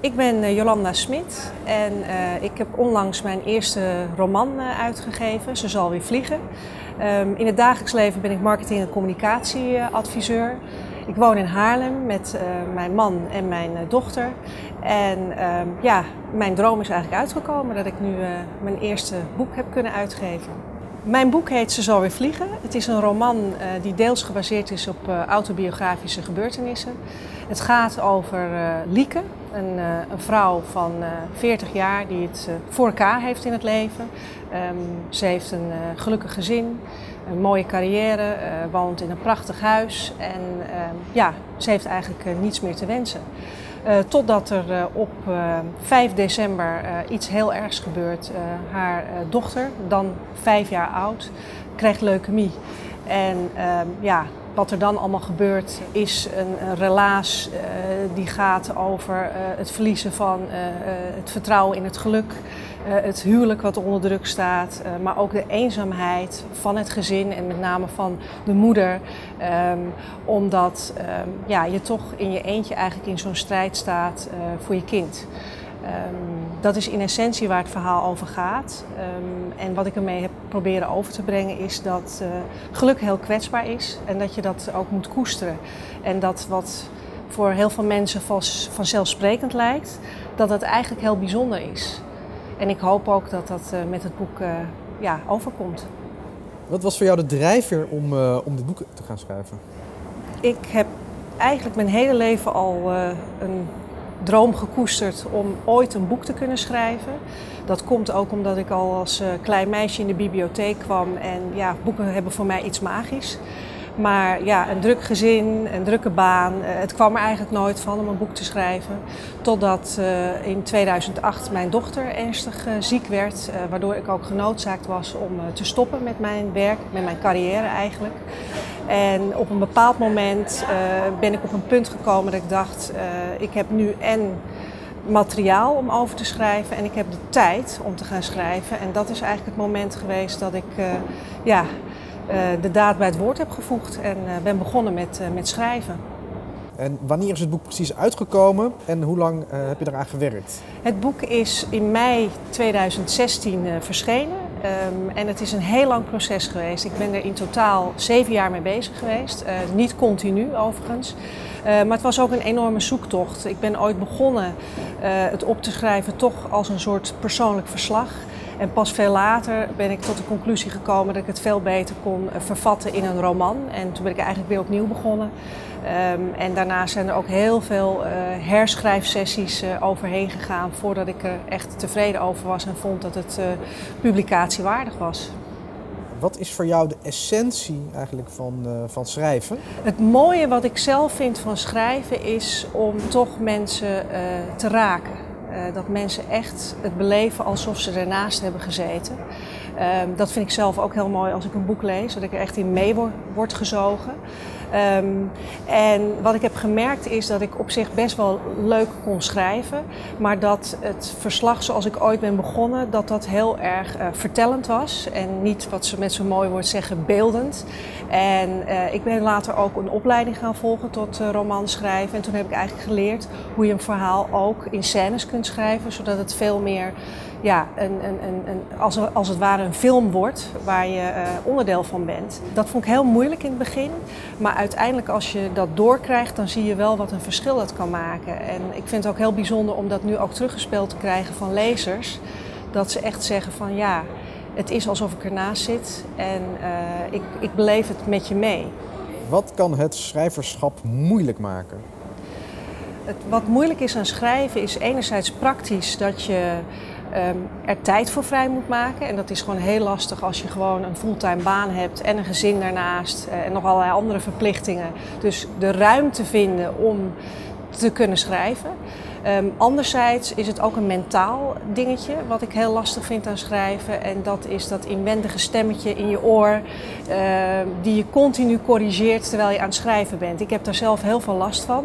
Ik ben uh, Jolanda Smit en uh, ik heb onlangs mijn eerste roman uh, uitgegeven, Ze zal weer vliegen. Um, in het dagelijks leven ben ik marketing- en communicatieadviseur. Ik woon in Haarlem met mijn man en mijn dochter. En um, ja, mijn droom is eigenlijk uitgekomen dat ik nu mijn eerste boek heb kunnen uitgeven. Mijn boek heet Ze zal weer vliegen. Het is een roman die deels gebaseerd is op autobiografische gebeurtenissen. Het gaat over uh, Lieke, een, een, vrouw van 40 jaar die het voor elkaar heeft in het leven. Um, ze heeft een gelukkig gezin, een mooie carrière, woont in een prachtig huis en ja, ze heeft eigenlijk niets meer te wensen. Uh, totdat er op uh, 5 december iets heel ergs gebeurt. haar dochter, dan vijf jaar oud, krijgt leukemie. En ehm, ja, wat er dan allemaal gebeurt is een, een relaas die gaat over het verliezen van het vertrouwen in het geluk. het huwelijk wat onder druk staat, maar ook de eenzaamheid van het gezin en met name van de moeder. Um, omdat um, ja, je toch in je eentje eigenlijk in zo'n strijd staat voor je kind. Um, dat is in essentie waar het verhaal over gaat. en wat ik ermee heb proberen over te brengen is dat uh, geluk heel kwetsbaar is en dat je dat ook moet koesteren. En dat wat voor heel veel mensen vanzelfsprekend lijkt, dat dat eigenlijk heel bijzonder is. En ik hoop ook dat dat uh, met het boek ja, overkomt. Wat was voor jou de drijfveer om, om dit boek te gaan schrijven? Ik heb eigenlijk mijn hele leven al een droom gekoesterd om ooit een boek te kunnen schrijven. Dat komt ook omdat ik al als uh, klein meisje in de bibliotheek kwam en ja, boeken hebben voor mij iets magisch. Maar ja, een druk gezin, een drukke baan. Het kwam er eigenlijk nooit van om een boek te schrijven. Totdat uh, in 2008 mijn dochter ernstig uh, ziek werd. Waardoor ik ook genoodzaakt was om te stoppen met mijn werk, met mijn carrière eigenlijk. En op een bepaald moment ben ik op een punt gekomen dat ik dacht, ik heb nu en materiaal om over te schrijven en ik heb de tijd om te gaan schrijven. En dat is eigenlijk het moment geweest dat ik ja, de daad bij het woord heb gevoegd en uh, ben begonnen met, uh, met schrijven. En wanneer is het boek precies uitgekomen en hoe lang heb je eraan gewerkt? Het boek is in mei 2016 verschenen. Um, en het is een heel lang proces geweest. Ik ben er in totaal zeven jaar mee bezig geweest. niet continu overigens. maar het was ook een enorme zoektocht. Ik ben ooit begonnen het op te schrijven toch als een soort persoonlijk verslag. En pas veel later ben ik tot de conclusie gekomen dat ik het veel beter kon eh, vervatten in een roman. En toen ben ik eigenlijk weer opnieuw begonnen. Um, en daarna zijn er ook heel veel uh, herschrijfsessies uh, overheen gegaan voordat ik er echt tevreden over was en vond dat het uh, publicatiewaardig was. Wat is voor jou de essentie eigenlijk van, van schrijven? Het mooie wat ik zelf vind van schrijven is om toch mensen te raken. Uh, dat mensen echt het beleven alsof ze ernaast hebben gezeten. Uh, dat vind ik zelf ook heel mooi als ik een boek lees, dat ik er echt in mee word, word gezogen. Um, en wat ik heb gemerkt is dat ik op zich best wel leuk kon schrijven, maar dat het verslag zoals ik ooit ben begonnen, dat dat heel erg uh, vertellend was en niet wat ze met zo'n mooi woord zeggen beeldend. En uh, ik ben later ook een opleiding gaan volgen tot uh, romanschrijven en toen heb ik eigenlijk geleerd hoe je een verhaal ook in scènes kunt schrijven, zodat het veel meer ja, een, een, een, als, als het ware een film wordt waar je uh, onderdeel van bent. Dat vond ik heel moeilijk in het begin. Maar uiteindelijk als je dat doorkrijgt, dan zie je wel wat een verschil dat kan maken. En ik vind het ook heel bijzonder om dat nu ook teruggespeeld te krijgen van lezers. Dat ze echt zeggen van ja, het is alsof ik ernaast zit en uh, ik, ik beleef het met je mee. Wat kan het schrijverschap moeilijk maken? Het, wat moeilijk is aan schrijven is enerzijds praktisch dat je um, er tijd voor vrij moet maken. En dat is gewoon heel lastig als je gewoon een fulltime baan hebt en een gezin daarnaast uh, en nog allerlei andere verplichtingen. Dus de ruimte vinden om te kunnen schrijven. Um, anderzijds is het ook een mentaal dingetje wat ik heel lastig vind aan schrijven. En dat is dat inwendige stemmetje in je oor uh, die je continu corrigeert terwijl je aan het schrijven bent. Ik heb daar zelf heel veel last van.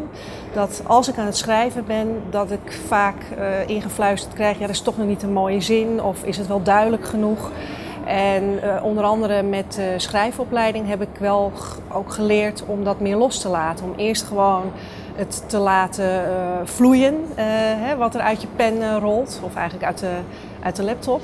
Dat als ik aan het schrijven ben, dat ik vaak uh, ingefluisterd krijg, ja dat is toch nog niet een mooie zin of is het wel duidelijk genoeg. En onder andere met de schrijfopleiding heb ik wel ook geleerd om dat meer los te laten. Om eerst gewoon het te laten vloeien, hè, wat er uit je pen rolt, of eigenlijk uit de, uit de laptop.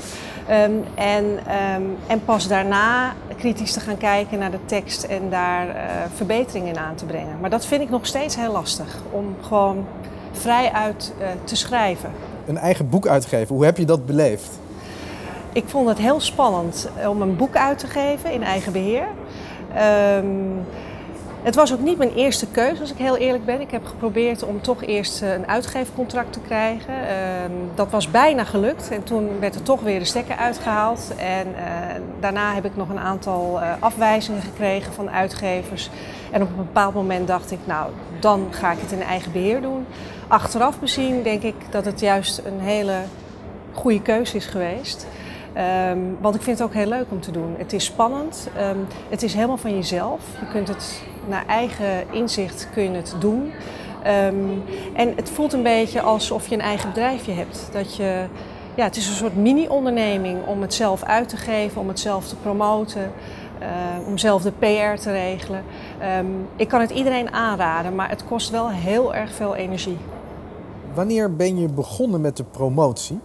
Ehm, en, ehm, en pas daarna kritisch te gaan kijken naar de tekst en daar verbeteringen in aan te brengen. Maar dat vind ik nog steeds heel lastig, om gewoon vrij uit te schrijven. Een eigen boek uitgeven, hoe heb je dat beleefd? Ik vond het heel spannend om een boek uit te geven in eigen beheer. Um, het was ook niet mijn eerste keuze, als ik heel eerlijk ben. Ik heb geprobeerd om toch eerst eh, een uitgeefcontract te krijgen. Ehm, dat was bijna gelukt en toen werd er toch weer de stekker uitgehaald. En uh, daarna heb ik nog een aantal afwijzingen gekregen van uitgevers. En op een bepaald moment dacht ik, nou, dan ga ik het in eigen beheer doen. Achteraf bezien denk ik dat het juist een hele goede keuze is geweest. Um, want ik vind het ook heel leuk om te doen. Het is spannend. Um, het is helemaal van jezelf. Je kunt het naar eigen inzicht kun je het doen. Um, en het voelt een beetje alsof je een eigen bedrijfje hebt. Dat je, ja, het is een soort mini-onderneming om het zelf uit te geven, om het zelf te promoten. Uh, om zelf de PR te regelen. Ik kan het iedereen aanraden, maar het kost wel heel erg veel energie. Wanneer ben je begonnen met de promotie?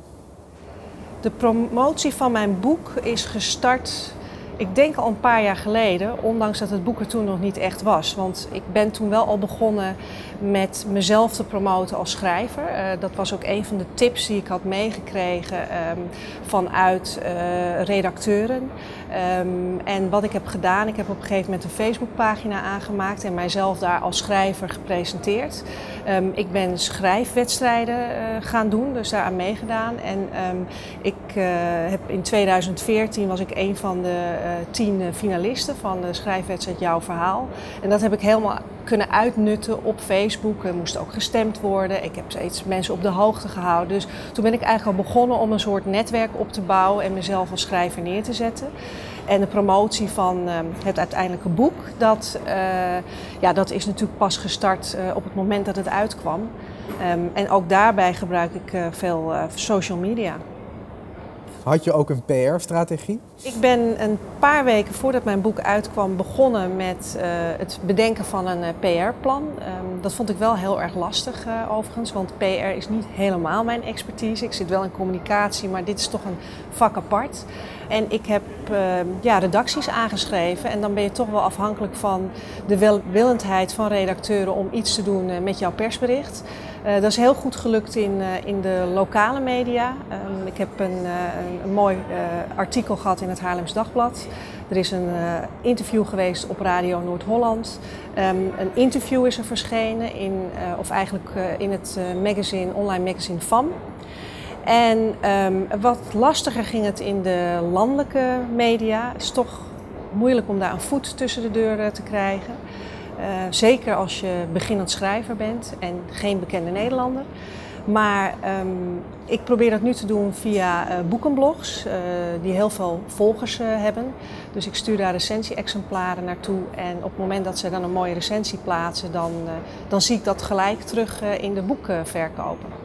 De promotie van mijn boek is gestart ik denk al een paar jaar geleden, ondanks dat het boek er toen nog niet echt was. Want ik ben toen wel al begonnen met mezelf te promoten als schrijver. Uh, dat was ook een van de tips die ik had meegekregen um, vanuit uh, redacteuren. Um, en wat ik heb gedaan, ik heb op een gegeven moment een Facebookpagina aangemaakt en mijzelf daar als schrijver gepresenteerd. Um, ik ben schrijfwedstrijden uh, gaan doen, dus daaraan meegedaan. En ik heb in 2014 was ik een van de tien finalisten van de schrijfwedstrijd Jouw Verhaal. En dat heb ik helemaal kunnen uitnutten op Facebook. Er moest ook gestemd worden. Ik heb steeds mensen op de hoogte gehouden. Dus toen ben ik eigenlijk al begonnen om een soort netwerk op te bouwen en mezelf als schrijver neer te zetten. En de promotie van uh, het uiteindelijke boek, dat, uh, ja, dat is natuurlijk pas gestart uh, op het moment dat het uitkwam. Um, en ook daarbij gebruik ik uh, veel social media. Had je ook een PR-strategie? Ik ben een paar weken voordat mijn boek uitkwam begonnen met uh, het bedenken van een PR-plan. Um, dat vond ik wel heel erg lastig overigens, want PR is niet helemaal mijn expertise. Ik zit wel in communicatie, maar dit is toch een vak apart. En ik heb ehm, ja, redacties aangeschreven en dan ben je toch wel afhankelijk van de welwillendheid van redacteuren om iets te doen met jouw persbericht. Uh, dat is heel goed gelukt in, uh, in de lokale media. Um, ik heb een, een mooi artikel gehad in het Haarlems Dagblad. Er is een interview geweest op Radio Noord-Holland. Um, een interview is er verschenen, in, of eigenlijk in het magazine, online magazine FAM. En um, wat lastiger ging het in de landelijke media. Het is toch moeilijk om daar een voet tussen de deuren te krijgen. Uh, zeker als je beginnend schrijver bent en geen bekende Nederlander. Maar um, ik probeer dat nu te doen via uh, boekenblogs, uh, die heel veel volgers hebben. Dus ik stuur daar recensie-exemplaren naartoe. En op het moment dat ze dan een mooie recensie plaatsen, dan, dan zie ik dat gelijk terug in de boeken verkopen.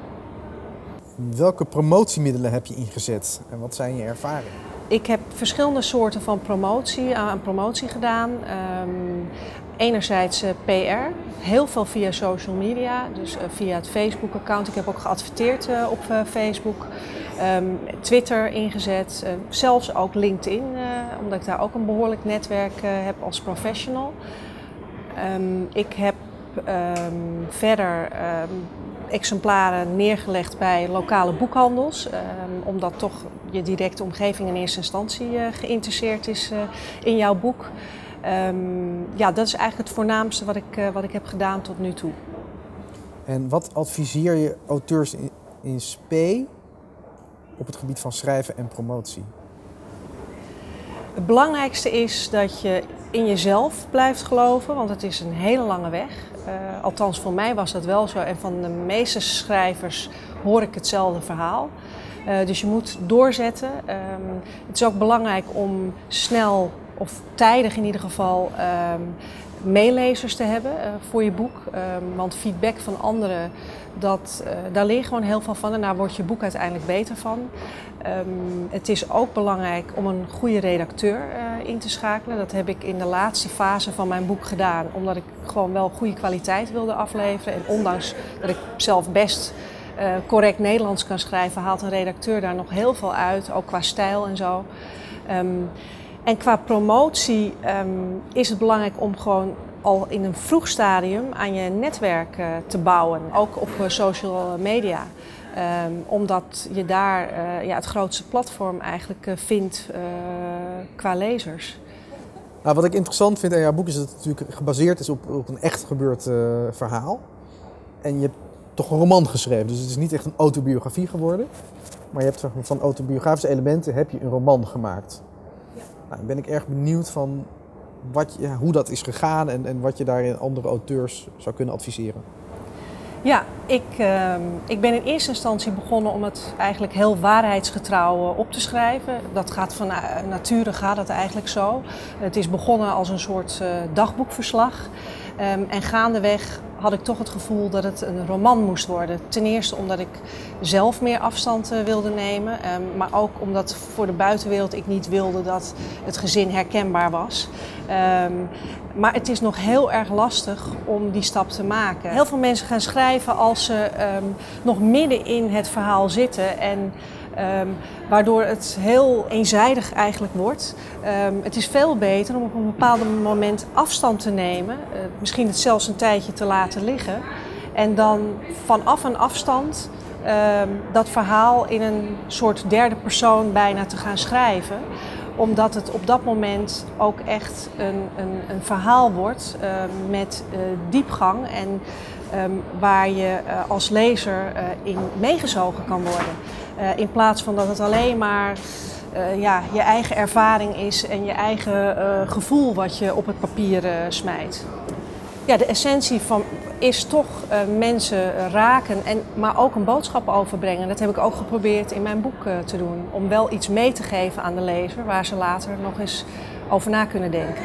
Welke promotiemiddelen heb je ingezet en wat zijn je ervaringen? Ik heb verschillende soorten van promotie, aan promotie gedaan. Um, enerzijds uh, PR, heel veel via social media, dus uh, via het Facebook-account. Ik heb ook geadverteerd op Facebook, um, Twitter ingezet, zelfs ook LinkedIn, omdat ik daar ook een behoorlijk netwerk heb als professional. Um, ik heb verder exemplaren neergelegd bij lokale boekhandels, um, omdat toch je directe omgeving in eerste instantie uh, geïnteresseerd is uh, in jouw boek. Um, ja, dat is eigenlijk het voornaamste wat ik, uh, wat ik heb gedaan tot nu toe. En wat adviseer je auteurs in, in spe op het gebied van schrijven en promotie? Het belangrijkste is dat je in jezelf blijft geloven, want het is een hele lange weg. Uh, althans, voor mij was dat wel zo. En van de meeste schrijvers hoor ik hetzelfde verhaal. Uh, dus je moet doorzetten. Um, het is ook belangrijk om snel of tijdig in ieder geval um, meelezers te hebben voor je boek. Ehm, want feedback van anderen, dat, daar leer je gewoon heel veel van en daar wordt je boek uiteindelijk beter van. Ehm, het is ook belangrijk om een goede redacteur in te schakelen. Dat heb ik in de laatste fase van mijn boek gedaan, omdat ik gewoon wel goede kwaliteit wilde afleveren. En ondanks dat ik zelf best correct Nederlands kan schrijven, haalt een redacteur daar nog heel veel uit, ook qua stijl en zo. Ehm, en qua promotie ehm, is het belangrijk om gewoon al in een vroeg stadium aan je netwerk uh, te bouwen, ook op uh, social media. Um, omdat je daar ja, het grootste platform eigenlijk vindt qua lezers. Nou, wat ik interessant vind aan jouw boek is dat het natuurlijk gebaseerd is op, op een echt gebeurd verhaal. En je hebt toch een roman geschreven. Dus het is niet echt een autobiografie geworden. Maar je hebt van autobiografische elementen heb je een roman gemaakt. Nou, ben ik erg benieuwd van wat, hoe dat is gegaan en, en wat je daarin andere auteurs zou kunnen adviseren. Ja, ik, uh, ik ben in eerste instantie begonnen om het eigenlijk heel waarheidsgetrouw op te schrijven. Dat gaat van uh, nature gaat dat eigenlijk zo. Het is begonnen als een soort uh, dagboekverslag. Um, en gaandeweg had ik toch het gevoel dat het een roman moest worden. Ten eerste omdat ik zelf meer afstand uh, wilde nemen, um, maar ook omdat voor de buitenwereld ik niet wilde dat het gezin herkenbaar was. Um, maar het is nog heel erg lastig om die stap te maken. Heel veel mensen gaan schrijven als ze nog midden in het verhaal zitten en Um, waardoor het heel eenzijdig eigenlijk wordt. Um, het is veel beter om op een bepaald moment afstand te nemen, uh, misschien het zelfs een tijdje te laten liggen. En dan vanaf een afstand um, dat verhaal in een soort derde persoon bijna te gaan schrijven omdat het op dat moment ook echt een, een, een verhaal wordt met uh, diepgang en waar je uh, als lezer in meegezogen kan worden. Uh, in plaats van dat het alleen maar uh, ja, je eigen ervaring is en je eigen uh, gevoel wat je op het papier smijt. Ja, de essentie van is toch mensen raken, en, maar ook een boodschap overbrengen. Dat heb ik ook geprobeerd in mijn boek te doen. Om wel iets mee te geven aan de lezer waar ze later nog eens over na kunnen denken.